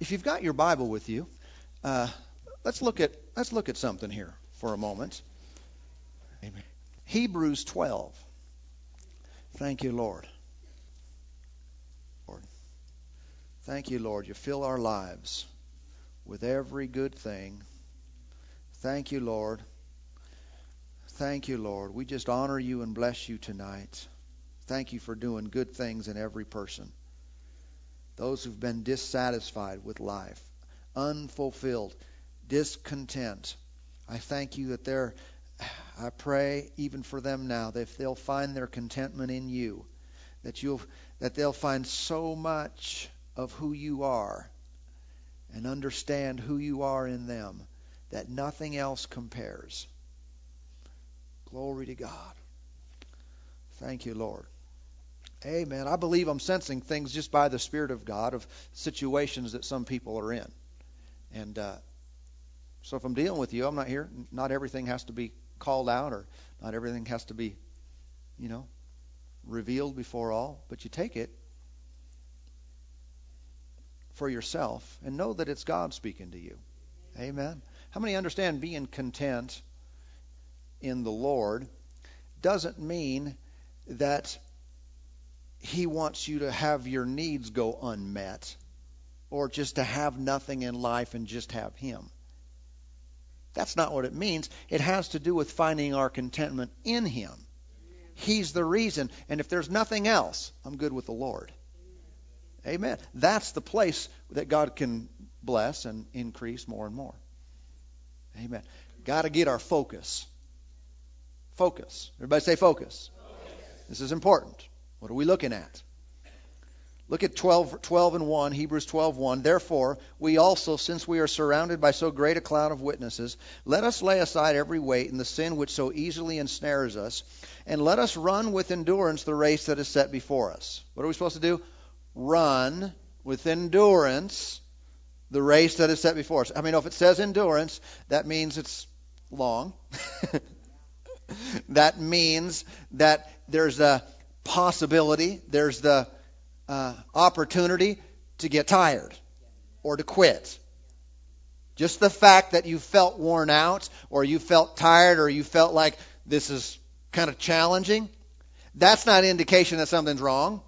if you've got your Bible with you, uh, let's look at let's look at something here for a moment. Amen. Hebrews 12. Thank you, Lord. Lord. Thank you, Lord. You fill our lives with every good thing. Thank you, Lord. Thank you, Lord. We just honor you and bless you tonight. Thank you for doing good things in every person. Those who've been dissatisfied with life, unfulfilled, discontent. I thank you that they're, I pray even for them now, that if they'll find their contentment in you, that you'll, that they'll find so much of who you are and understand who you are in them that nothing else compares. Glory to God. Thank you, Lord. Amen. I believe I'm sensing things just by the Spirit of God of situations that some people are in. And uh, so if I'm dealing with you, I'm not here. Not everything has to be called out or not everything has to be, you know, revealed before all. But you take it for yourself and know that it's God speaking to you. Amen. How many understand being content in the Lord doesn't mean that He wants you to have your needs go unmet or just to have nothing in life and just have Him. That's not what it means. It has to do with finding our contentment in Him. He's the reason. And if there's nothing else, I'm good with the Lord. Amen. That's the place that God can bless and increase more and more. Amen. Got to get our focus. Focus. Everybody say focus. focus. This is important. What are we looking at? Look at 12, 12 and 1, Hebrews 12, 1. Therefore, we also, since we are surrounded by so great a cloud of witnesses, let us lay aside every weight and the sin which so easily ensnares us, and let us run with endurance the race that is set before us. What are we supposed to do? Run with endurance the race that is set before us. I mean, if it says endurance, that means it's long. that means that there's a possibility, there's the uh, opportunity to get tired or to quit. Just the fact that you felt worn out or you felt tired or you felt like this is kind of challenging, that's not an indication that something's wrong.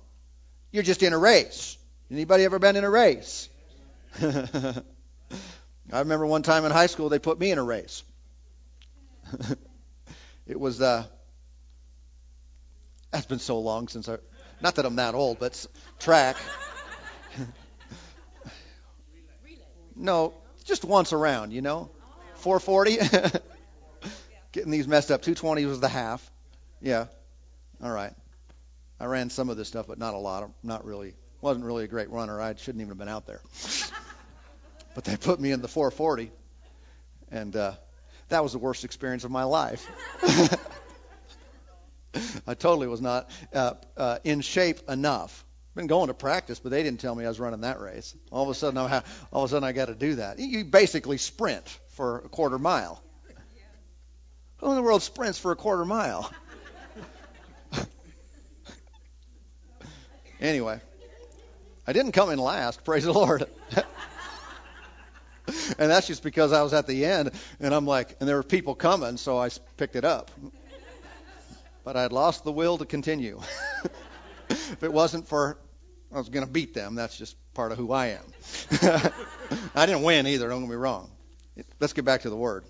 You're just in a race. Anybody ever been in a race? I remember one time in high school they put me in a race. It was uh, that's been so long since I. Not that I'm that old, but track. no, just once around, you know. 440. Getting these messed up. 220 was the half. Yeah. All right. I ran some of this stuff, but not a lot. I'm not really. Wasn't really a great runner. I shouldn't even have been out there. but they put me in the 440, and uh, that was the worst experience of my life. I totally was not uh, uh, in shape enough. Been going to practice, but they didn't tell me I was running that race. All of a sudden, I all of a sudden I got to do that. You basically sprint for a quarter mile. Who in the world sprints for a quarter mile? anyway, I didn't come in last. Praise the Lord. and that's just because I was at the end, and I'm like, and there were people coming, so I picked it up. But I had lost the will to continue. if it wasn't for I was going to beat them, that's just part of who I am. I didn't win either. Don't get me wrong. Let's get back to the word.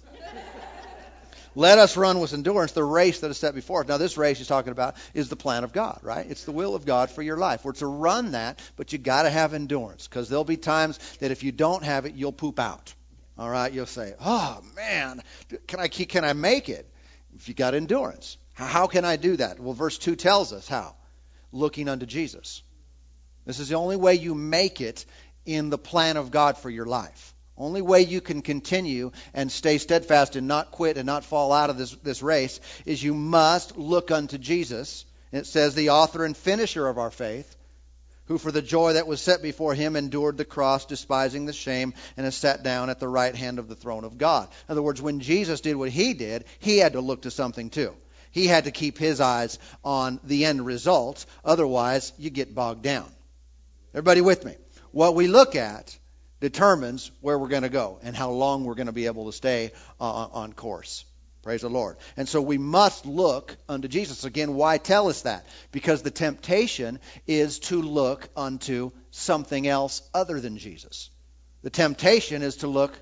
Let us run with endurance the race that is set before us. Now, this race he's talking about is the plan of God, right? It's the will of God for your life. We're to run that, but you got to have endurance because there'll be times that if you don't have it, you'll poop out. All right, you'll say, "Oh man, can I can I make it?" If you got endurance, how can I do that? Well, verse two tells us how. Looking unto Jesus. This is the only way you make it in the plan of God for your life. Only way you can continue and stay steadfast and not quit and not fall out of this, this race is you must look unto Jesus. It says, the author and finisher of our faith, who for the joy that was set before him endured the cross, despising the shame, and has sat down at the right hand of the throne of God. In other words, when Jesus did what he did, he had to look to something too. He had to keep his eyes on the end result. Otherwise, you get bogged down. Everybody with me? What we look at determines where we're going to go and how long we're going to be able to stay uh, on course. Praise the Lord. And so we must look unto Jesus. Again, why tell us that? Because the temptation is to look unto something else other than Jesus. The temptation is to look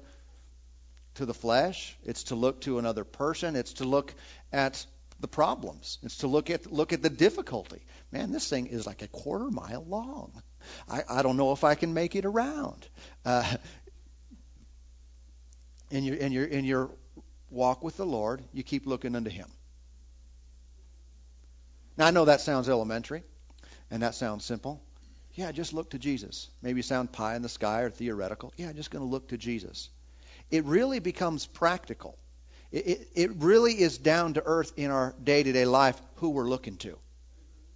to the flesh, it's to look to another person, it's to look at the problems. It's to look at look at the difficulty. Man, this thing is like a quarter mile long. I, I don't know if I can make it around. Uh, in your in your in your walk with the Lord, you keep looking unto Him. Now, I know that sounds elementary and that sounds simple. Yeah, just look to Jesus. Maybe sound pie in the sky or theoretical. Yeah, just going to look to Jesus. It really becomes practical. It, it, really is down to earth in our day to day life who we're looking to.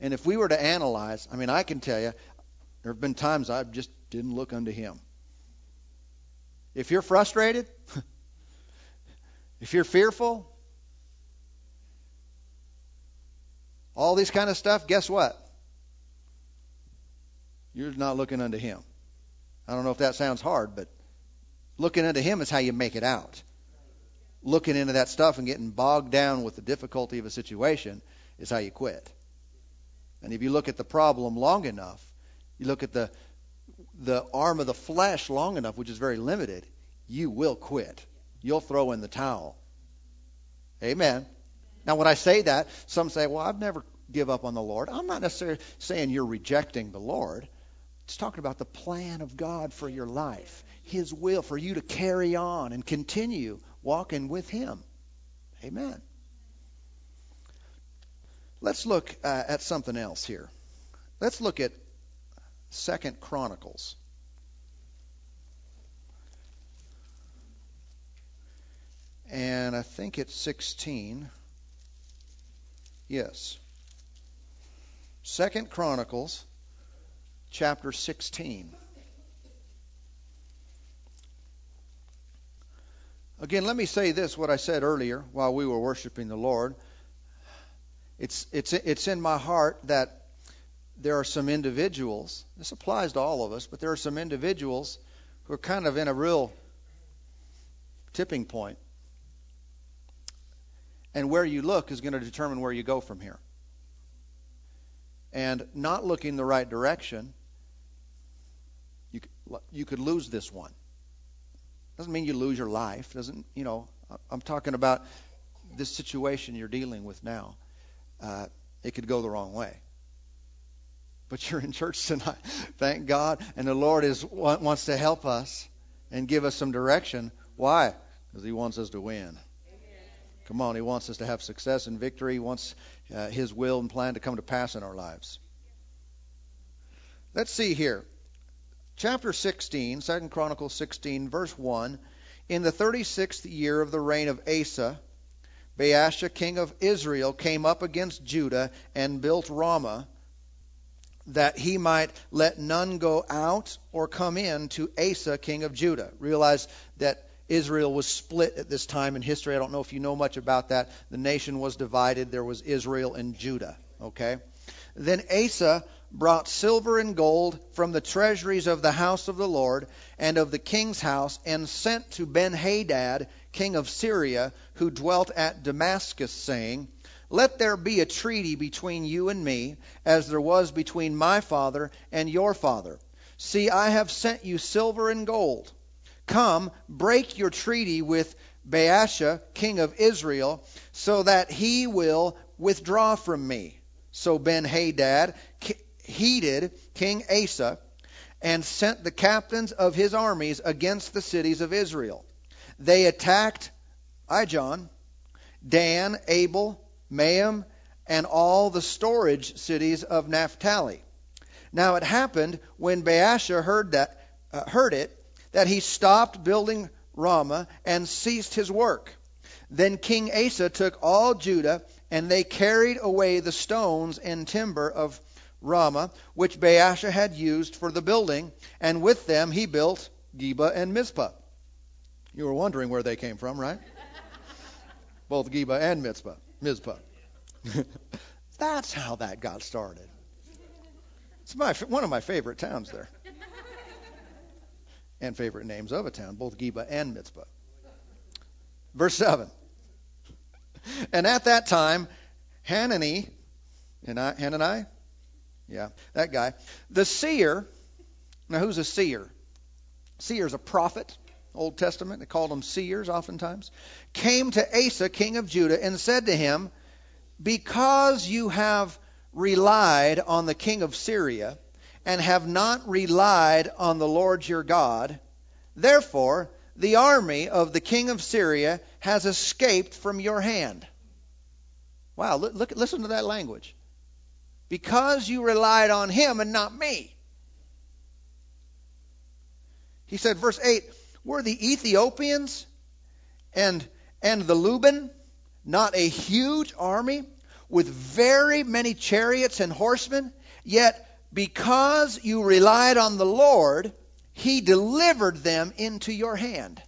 And if we were to analyze, I mean, I can tell you, there have been times I just didn't look unto Him. If you're frustrated, If you're fearful, all these kind of stuff, guess what? You're not looking unto Him. I don't know if that sounds hard, but looking unto Him is how you make it out. Looking into that stuff and getting bogged down with the difficulty of a situation is how you quit. And if you look at the problem long enough, you look at the the arm of the flesh long enough, which is very limited, you will quit you'll throw in the towel. Amen. Now, when I say that, some say, well, I've never give up on the Lord. I'm not necessarily saying you're rejecting the Lord. It's talking about the plan of God for your life, His will for you to carry on and continue walking with Him. Amen. Let's look uh, at something else here. Let's look at Second Chronicles. and I think it's 16. Yes. Second Chronicles chapter 16. Again, let me say this what I said earlier while we were worshiping the Lord. It's it's it's in my heart that there are some individuals, this applies to all of us, but there are some individuals who are kind of in a real tipping point. And where you look is going to determine where you go from here. And not looking the right direction, you you could lose this one. Doesn't mean you lose your life. Doesn't you know? I'm talking about this situation you're dealing with now. Uh, it could go the wrong way. But you're in church tonight, thank God, and the Lord is wants to help us and give us some direction. Why? Because He wants us to win. Come on, He wants us to have success and victory. He wants uh, His will and plan to come to pass in our lives. Let's see here. Chapter 16, 2 Chronicles 16, verse 1. In the 36th year of the reign of Asa, Baasha, king of Israel, came up against Judah and built Ramah, that he might let none go out or come in to Asa, king of Judah. Realize that Israel was split at this time in history. I don't know if you know much about that. The nation was divided. There was Israel and Judah. Okay? Then Asa brought silver and gold from the treasuries of the house of the Lord and of the king's house, and sent to Benhadad, king of Syria, who dwelt at Damascus, saying, Let there be a treaty between you and me, as there was between my father and your father. See, I have sent you silver and gold. Come, break your treaty with Baasha, king of Israel, so that he will withdraw from me. So Ben Hadad heeded King Asa and sent the captains of his armies against the cities of Israel. They attacked Ijon, Dan, Abel, Maim, and all the storage cities of Naphtali. Now it happened when Baasha heard that uh, heard it that he stopped building Ramah and ceased his work. Then King Asa took all Judah, and they carried away the stones and timber of Ramah, which Baasha had used for the building, and with them he built Geba and Mizpah. You were wondering where they came from, right? Both Geba and Mizpah. Mizpah. That's how that got started. It's my one of my favorite towns there. and favorite names of a town, both Geba and Mitzpah. Verse 7. And at that time, Hanani, and I, Hanani, yeah, that guy, the seer. Now, who's a seer? Seer is a prophet. Old Testament, they called them seers oftentimes, came to Asa, king of Judah, and said to him, Because you have relied on the king of Syria, and have not relied on the Lord your God, therefore the army of the king of Syria has escaped from your hand. Wow, look, listen to that language. Because you relied on him and not me. He said, verse 8, were the Ethiopians and, and the Lubim not a huge army with very many chariots and horsemen? Yet because you relied on the Lord, he delivered them into your hand.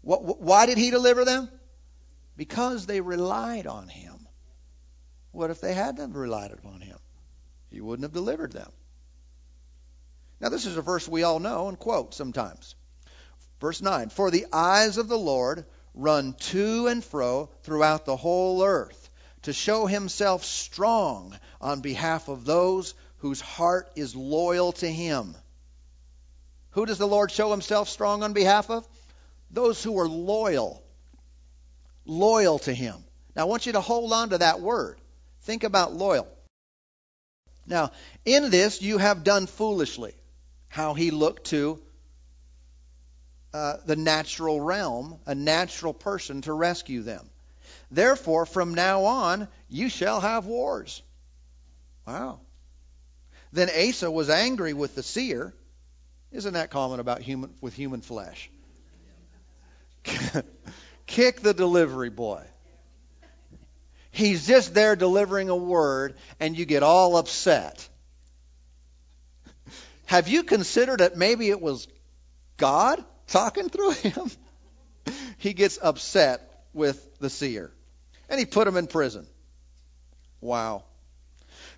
Why did he deliver them? Because they relied on him. What if they hadn't relied upon him? He wouldn't have delivered them. Now, this is a verse we all know and quote sometimes. Verse 9 For the eyes of the Lord run to and fro throughout the whole earth to show himself strong on behalf of those whose heart is loyal to him. Who does the Lord show himself strong on behalf of? Those who are loyal. Loyal to him. Now, I want you to hold on to that word. Think about loyal. Now, in this you have done foolishly how he looked to uh, the natural realm, a natural person to rescue them. Therefore, from now on, you shall have wars. Wow. Then Asa was angry with the seer. Isn't that common about human with human flesh? Kick the delivery boy. He's just there delivering a word, and you get all upset. Have you considered that maybe it was God talking through him? he gets upset with the seer. And he put him in prison. Wow.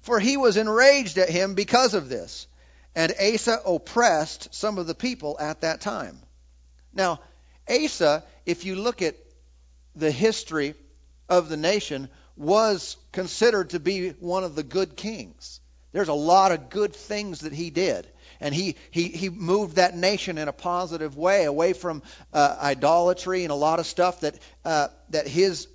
For he was enraged at him because of this. And Asa oppressed some of the people at that time. Now, Asa, if you look at the history of the nation, was considered to be one of the good kings. There's a lot of good things that he did and he, he, he moved that nation in a positive way away from uh, idolatry and a lot of stuff that, uh, that his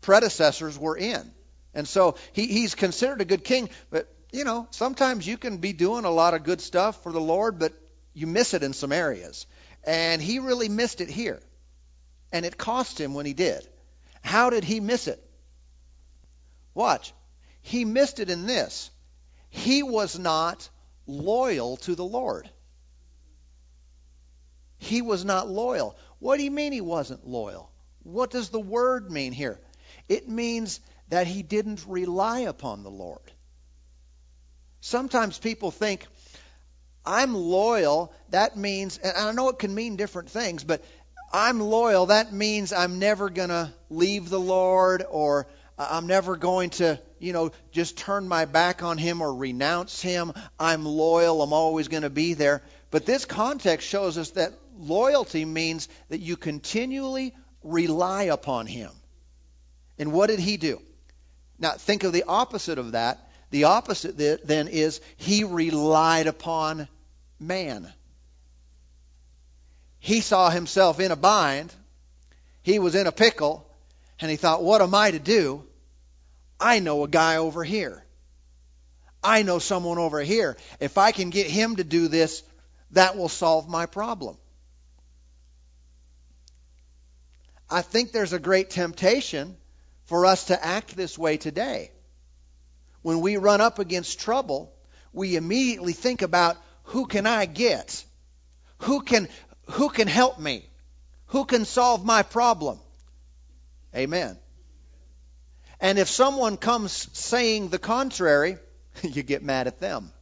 predecessors were in. And so he, he's considered a good king, but you know, sometimes you can be doing a lot of good stuff for the Lord, but you miss it in some areas. And he really missed it here. And it cost him when he did. How did he miss it? Watch. He missed it in this. He was not loyal to the Lord. He was not loyal. What do you mean he wasn't loyal? What does the word mean here? It means that he didn't rely upon the Lord. Sometimes people think, I'm loyal, that means, and I know it can mean different things, but I'm loyal, that means I'm never going to leave the Lord or I'm never going to, you know, just turn my back on him or renounce him. I'm loyal. I'm always going to be there. But this context shows us that loyalty means that you continually rely upon him. And what did he do? Now, think of the opposite of that. The opposite then is he relied upon man. He saw himself in a bind. He was in a pickle and he thought, what am I to do? I know a guy over here. I know someone over here. If I can get him to do this, that will solve my problem. I think there's a great temptation for us to act this way today. When we run up against trouble, we immediately think about who can I get? Who can who can help me? Who can solve my problem? Amen. And if someone comes saying the contrary, you get mad at them.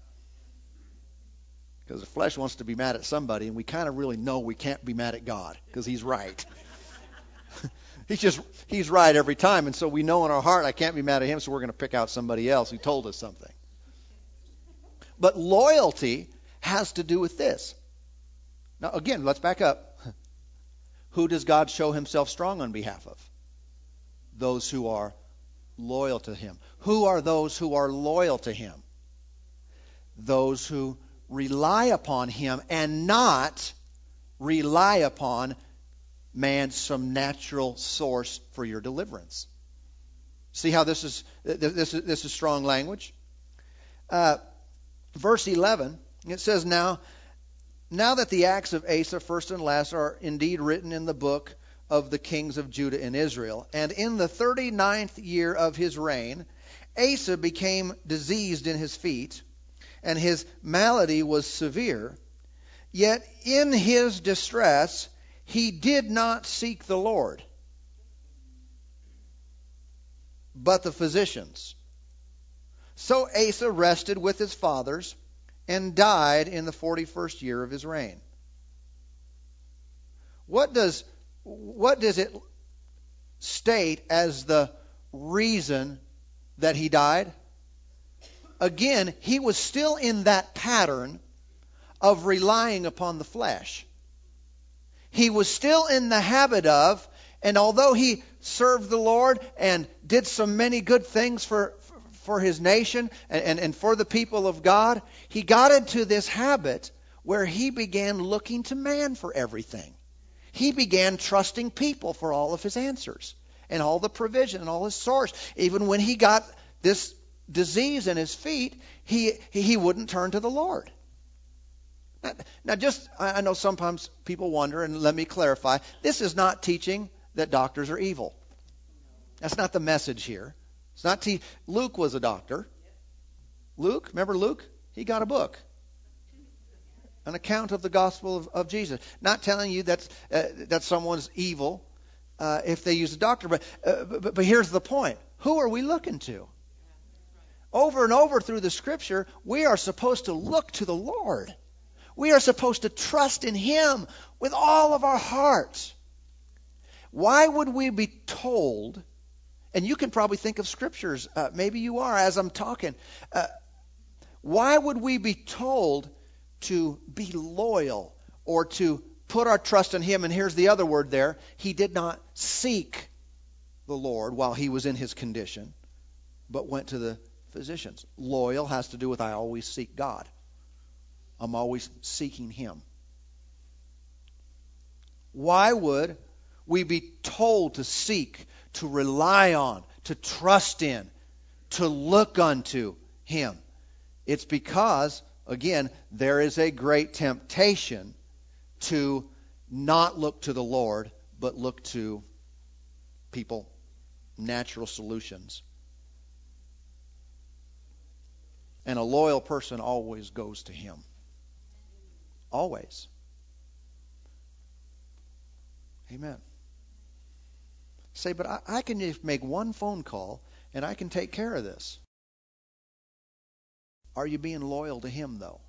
Because the flesh wants to be mad at somebody, and we kind of really know we can't be mad at God because He's right. he's just He's right every time, and so we know in our heart I can't be mad at Him, so we're going to pick out somebody else who told us something. But loyalty has to do with this. Now, again, let's back up. Who does God show himself strong on behalf of? Those who are loyal to him. Who are those who are loyal to him? Those who rely upon him and not rely upon man some natural source for your deliverance. See how this is this is this is strong language. Uh, verse 11 it says now now that the acts of Asa first and last are indeed written in the book of the kings of Judah and Israel and in the 39th year of his reign Asa became diseased in his feet and his malady was severe yet in his distress he did not seek the Lord, but the physicians. So Asa rested with his fathers and died in the 41st year of his reign. What does, what does it state as the reason that he died? Again, he was still in that pattern of relying upon the flesh he was still in the habit of, and although he served the Lord and did so many good things for, for his nation and, and, and for the people of God, he got into this habit where he began looking to man for everything. He began trusting people for all of his answers and all the provision and all his source. Even when he got this disease in his feet, he, he wouldn't turn to the Lord. Now, just, I know sometimes people wonder, and let me clarify this is not teaching that doctors are evil. That's not the message here. It's not te- Luke was a doctor. Luke, remember Luke? He got a book, an account of the gospel of, of Jesus. Not telling you that uh, that someone's evil uh, if they use a doctor, but, uh, but but here's the point: who are we looking to? Over and over through the Scripture, we are supposed to look to the Lord. We are supposed to trust in Him with all of our hearts. Why would we be told, and you can probably think of scriptures, uh, maybe you are as I'm talking, uh, why would we be told to be loyal or to put our trust in Him? And here's the other word there He did not seek the Lord while he was in his condition, but went to the physicians. Loyal has to do with I always seek God. I'm always seeking Him. Why would we be told to seek, to rely on, to trust in, to look unto Him? It's because, again, there is a great temptation to not look to the Lord, but look to people, natural solutions. And a loyal person always goes to Him. Always. Amen. Say, but I, I can just make one phone call and I can take care of this. Are you being loyal to Him, though?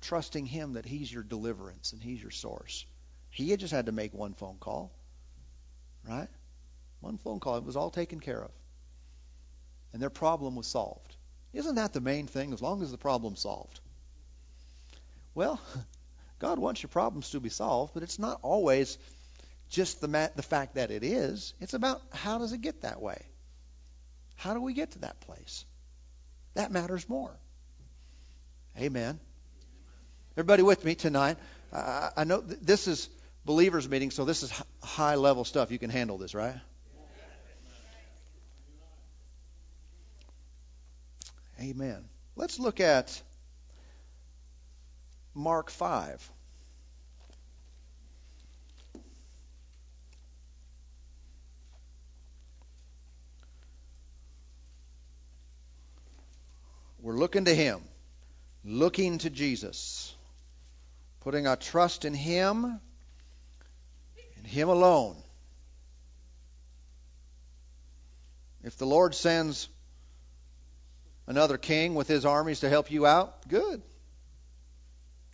Trusting Him that He's your deliverance and He's your source. He had just had to make one phone call, right? One phone call. It was all taken care of. And their problem was solved. Isn't that the main thing? As long as the problem's solved. Well, God wants your problems to be solved, but it's not always just the, ma- the fact that it is. It's about how does it get that way? How do we get to that place? That matters more. Amen. Everybody with me tonight? Uh, I know th- this is believers meeting, so this is h- high level stuff. You can handle this, right? Amen. Let's look at Mark 5. We're looking to Him, looking to Jesus, putting our trust in Him and Him alone. If the Lord sends another king with his armies to help you out, good.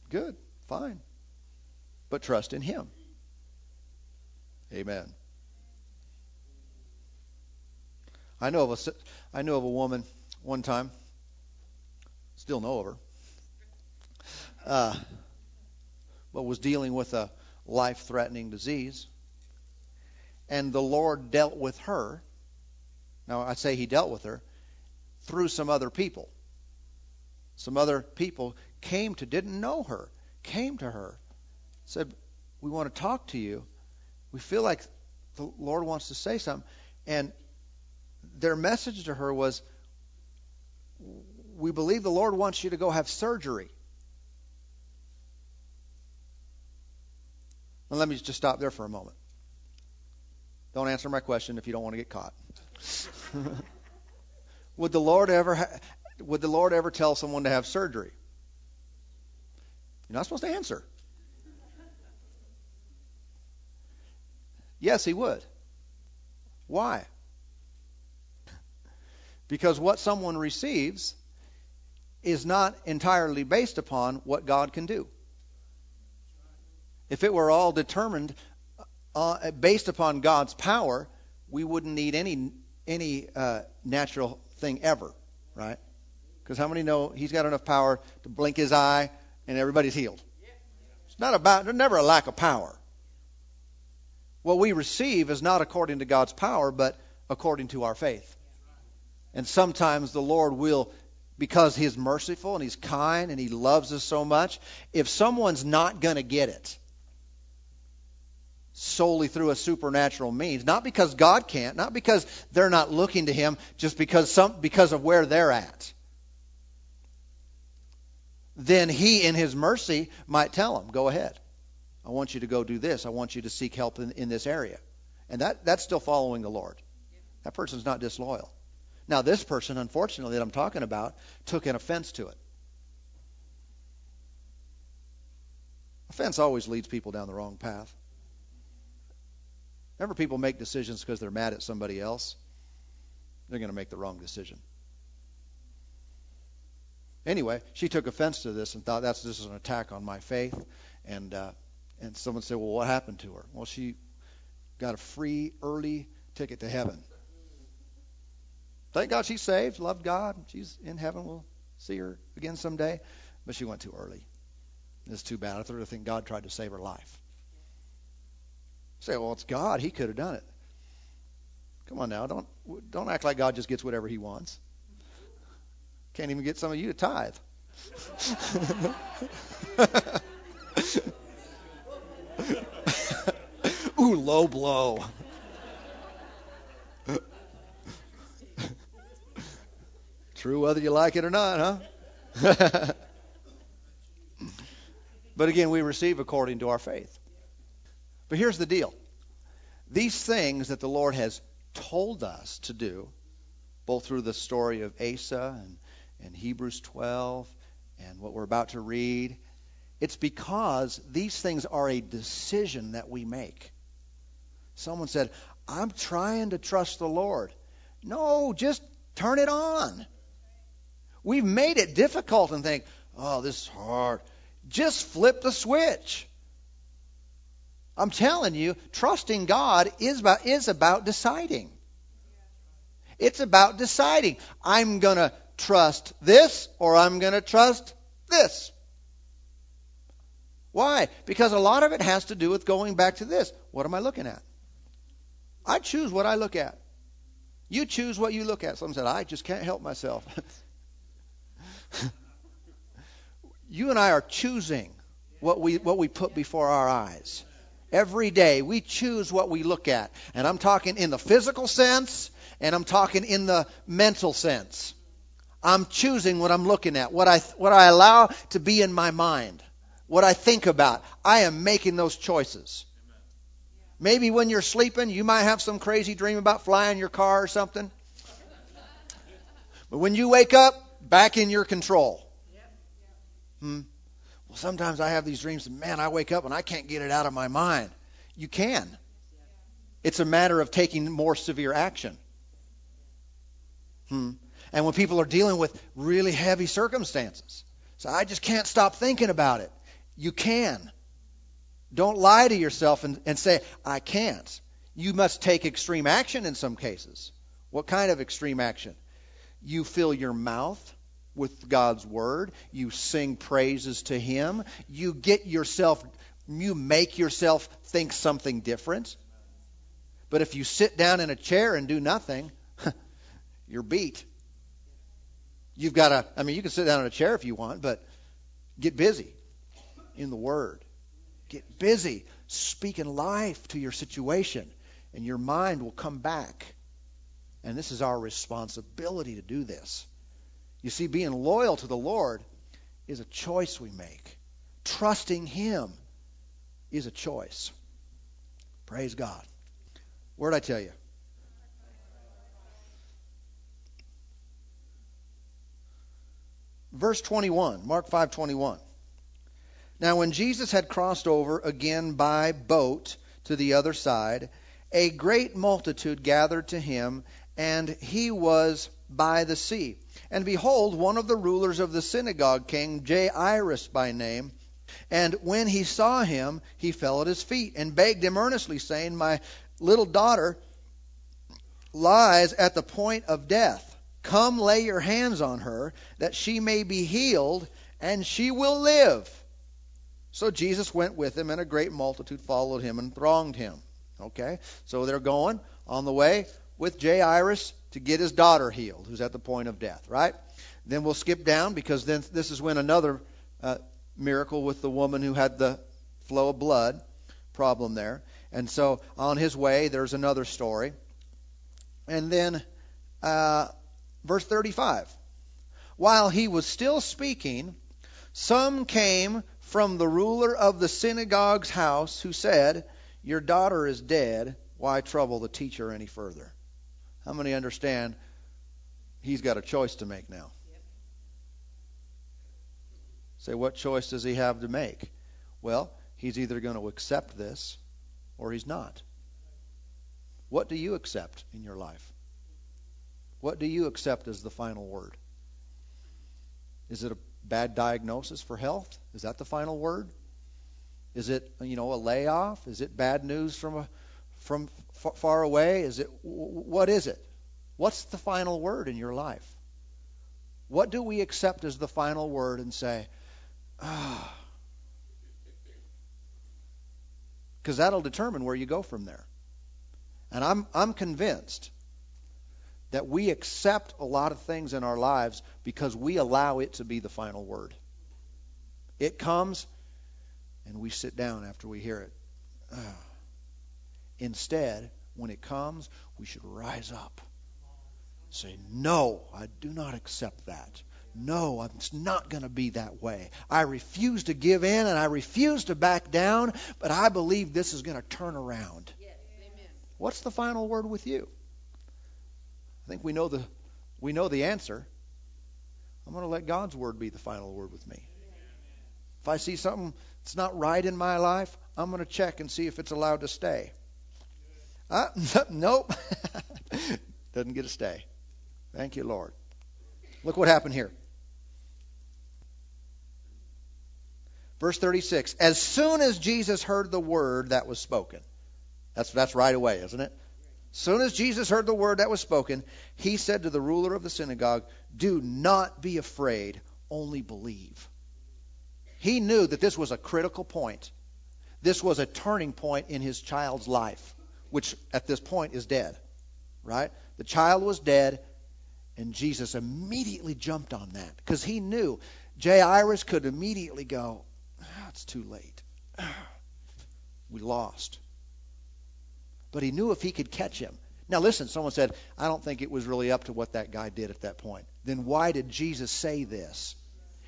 Good, fine. But trust in Him. Amen. I know of a I know of a woman one time. Still know of her. uh, but was dealing with a life-threatening disease, and the Lord dealt with her. Now I say He dealt with her through some other people. Some other people came to didn't know her, came to her, said, "We want to talk to you. We feel like the Lord wants to say something." And their message to her was, We believe the Lord wants you to go have surgery. And let me just stop there for a moment. Don't answer my question if you don't want to get caught. would the Lord ever ha- would the Lord ever tell someone to have surgery? You're not supposed to answer. Yes, he would. Why? Because what someone receives is not entirely based upon what God can do. If it were all determined uh, based upon God's power, we wouldn't need any any uh, natural thing ever, right? Because how many know He's got enough power to blink His eye and everybody's healed? It's not about there's never a lack of power. What we receive is not according to God's power, but according to our faith. And sometimes the Lord will, because He's merciful and He's kind and He loves us so much, if someone's not going to get it solely through a supernatural means, not because God can't, not because they're not looking to Him, just because some because of where they're at. Then He, in His mercy, might tell them, "Go ahead." I want you to go do this. I want you to seek help in, in this area. And that, that's still following the Lord. That person's not disloyal. Now, this person, unfortunately, that I'm talking about, took an offense to it. Offense always leads people down the wrong path. Whenever people make decisions because they're mad at somebody else, they're going to make the wrong decision. Anyway, she took offense to this and thought that's this is an attack on my faith, and uh, and someone said, Well, what happened to her? Well, she got a free early ticket to heaven. Thank God she's saved, loved God. She's in heaven. We'll see her again someday. But she went too early. It's too bad. I thought I think God tried to save her life. say, well, it's God. He could have done it. Come on now. Don't don't act like God just gets whatever He wants. Can't even get some of you to tithe. Ooh, low blow. True whether you like it or not, huh? but again, we receive according to our faith. But here's the deal these things that the Lord has told us to do, both through the story of Asa and, and Hebrews 12 and what we're about to read, it's because these things are a decision that we make. Someone said, I'm trying to trust the Lord. No, just turn it on. We've made it difficult and think, oh, this is hard. Just flip the switch. I'm telling you, trusting God is about, is about deciding. It's about deciding. I'm going to trust this or I'm going to trust this. Why? Because a lot of it has to do with going back to this. What am I looking at? I choose what I look at. You choose what you look at. Someone said, I just can't help myself. you and I are choosing what we, what we put before our eyes. Every day we choose what we look at. And I'm talking in the physical sense and I'm talking in the mental sense. I'm choosing what I'm looking at, what I, what I allow to be in my mind, what I think about. I am making those choices. Maybe when you're sleeping, you might have some crazy dream about flying your car or something. But when you wake up, back in your control. Hmm. Well, sometimes I have these dreams, and man, I wake up and I can't get it out of my mind. You can. It's a matter of taking more severe action. Hmm. And when people are dealing with really heavy circumstances, so I just can't stop thinking about it. You can. Don't lie to yourself and, and say, I can't. You must take extreme action in some cases. What kind of extreme action? You fill your mouth with God's word. You sing praises to Him. You get yourself, you make yourself think something different. But if you sit down in a chair and do nothing, you're beat. You've got to, I mean, you can sit down in a chair if you want, but get busy in the Word. Get busy speaking life to your situation, and your mind will come back. And this is our responsibility to do this. You see, being loyal to the Lord is a choice we make. Trusting Him is a choice. Praise God. Where'd I tell you? Verse 21, Mark 5:21. Now when Jesus had crossed over again by boat to the other side, a great multitude gathered to him, and he was by the sea. And behold, one of the rulers of the synagogue came, Jairus by name. And when he saw him, he fell at his feet and begged him earnestly, saying, My little daughter lies at the point of death. Come lay your hands on her, that she may be healed, and she will live. So Jesus went with him, and a great multitude followed him and thronged him. Okay? So they're going on the way with Jairus to get his daughter healed, who's at the point of death, right? Then we'll skip down because then this is when another uh, miracle with the woman who had the flow of blood problem there. And so on his way, there's another story. And then uh, verse 35. While he was still speaking, some came from the ruler of the synagogue's house who said, Your daughter is dead. Why trouble the teacher any further? How many understand he's got a choice to make now? Say, what choice does he have to make? Well, he's either going to accept this or he's not. What do you accept in your life? What do you accept as the final word? Is it a bad diagnosis for health? Is that the final word? Is it, you know, a layoff? Is it bad news from a, from far away? Is it what is it? What's the final word in your life? What do we accept as the final word and say, ah, because that'll determine where you go from there. And I'm I'm convinced that we accept a lot of things in our lives because we allow it to be the final word. It comes and we sit down after we hear it. Instead, when it comes, we should rise up. Say, No, I do not accept that. No, it's not going to be that way. I refuse to give in and I refuse to back down, but I believe this is going to turn around. Yes, What's the final word with you? I think we know the we know the answer. I'm going to let God's word be the final word with me. If I see something that's not right in my life, I'm going to check and see if it's allowed to stay. Uh, nope. Doesn't get a stay. Thank you, Lord. Look what happened here. Verse 36. As soon as Jesus heard the word that was spoken, that's, that's right away, isn't it? As soon as Jesus heard the word that was spoken, he said to the ruler of the synagogue, Do not be afraid, only believe. He knew that this was a critical point. This was a turning point in his child's life, which at this point is dead. Right? The child was dead, and Jesus immediately jumped on that because he knew Jairus could immediately go, oh, It's too late. We lost but he knew if he could catch him. Now, listen, someone said, I don't think it was really up to what that guy did at that point. Then why did Jesus say this?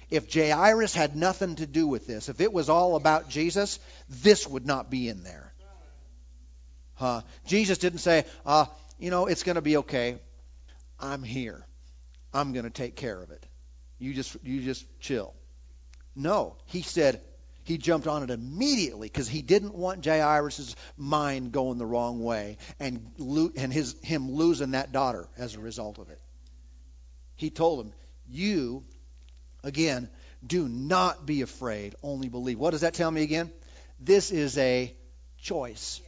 If Jairus had nothing to do with this, if it was all about Jesus, this would not be in there. Huh? Jesus didn't say, uh, you know, it's going to be okay. I'm here. I'm going to take care of it. You just you just chill. No, he said, he jumped on it immediately because he didn't want Jairus' mind going the wrong way and lo- and his him losing that daughter as a result of it. He told him, "You again, do not be afraid, only believe." What does that tell me again? This is a choice.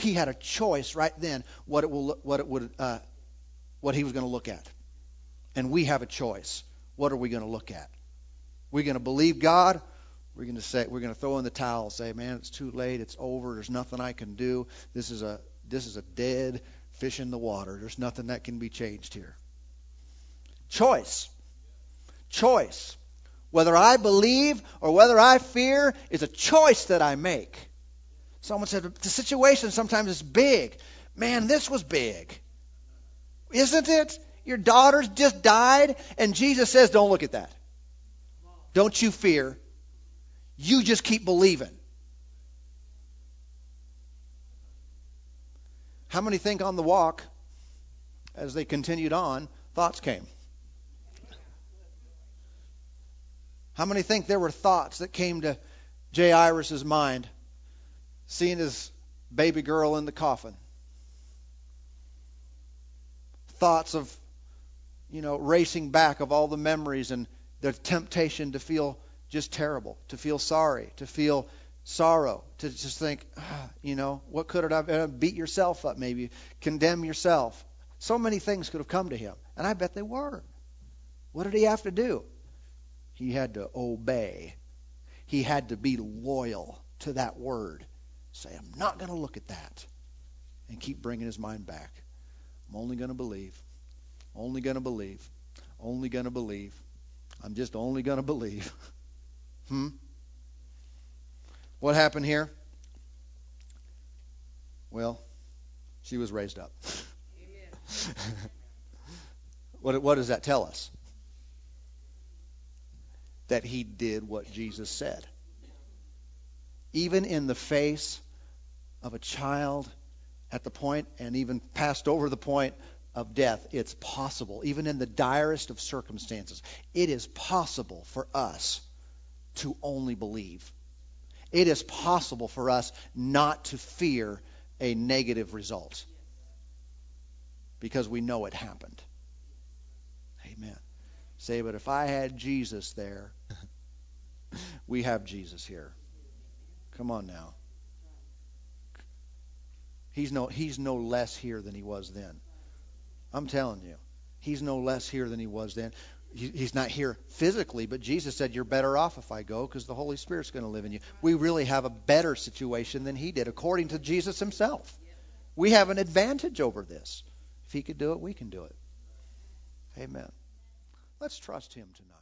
He had a choice right then what it will what it would uh, what he was going to look at, and we have a choice what are we going to look at? We're going to believe God. We're going to say we're going to throw in the towel, say, "Man, it's too late. It's over. There's nothing I can do. This is a this is a dead fish in the water. There's nothing that can be changed here." Choice. Choice. Whether I believe or whether I fear is a choice that I make. Someone said the situation sometimes is big. Man, this was big. Isn't it? Your daughter's just died, and Jesus says, Don't look at that. Don't you fear. You just keep believing. How many think on the walk, as they continued on, thoughts came? How many think there were thoughts that came to Jairus' mind, seeing his baby girl in the coffin? Thoughts of, you know, racing back of all the memories and the temptation to feel just terrible, to feel sorry, to feel sorrow, to just think, ah, you know, what could it have uh, beat yourself up maybe, condemn yourself. So many things could have come to him, and I bet they were. What did he have to do? He had to obey. He had to be loyal to that word. Say, I'm not going to look at that. And keep bringing his mind back. I'm only going to believe. Only going to believe. Only going to believe. I'm just only going to believe. hmm? What happened here? Well, she was raised up. what, what does that tell us? that he did what Jesus said. Even in the face of a child at the point and even passed over the point of death, it's possible, even in the direst of circumstances, it is possible for us to only believe. It is possible for us not to fear a negative result because we know it happened. Amen. Say, but if I had Jesus there, we have Jesus here. Come on now. He's no, he's no less here than he was then. I'm telling you. He's no less here than he was then. he's not here physically, but Jesus said, You're better off if I go because the Holy Spirit's going to live in you. We really have a better situation than he did, according to Jesus himself. We have an advantage over this. If he could do it, we can do it. Amen. Let's trust Him tonight.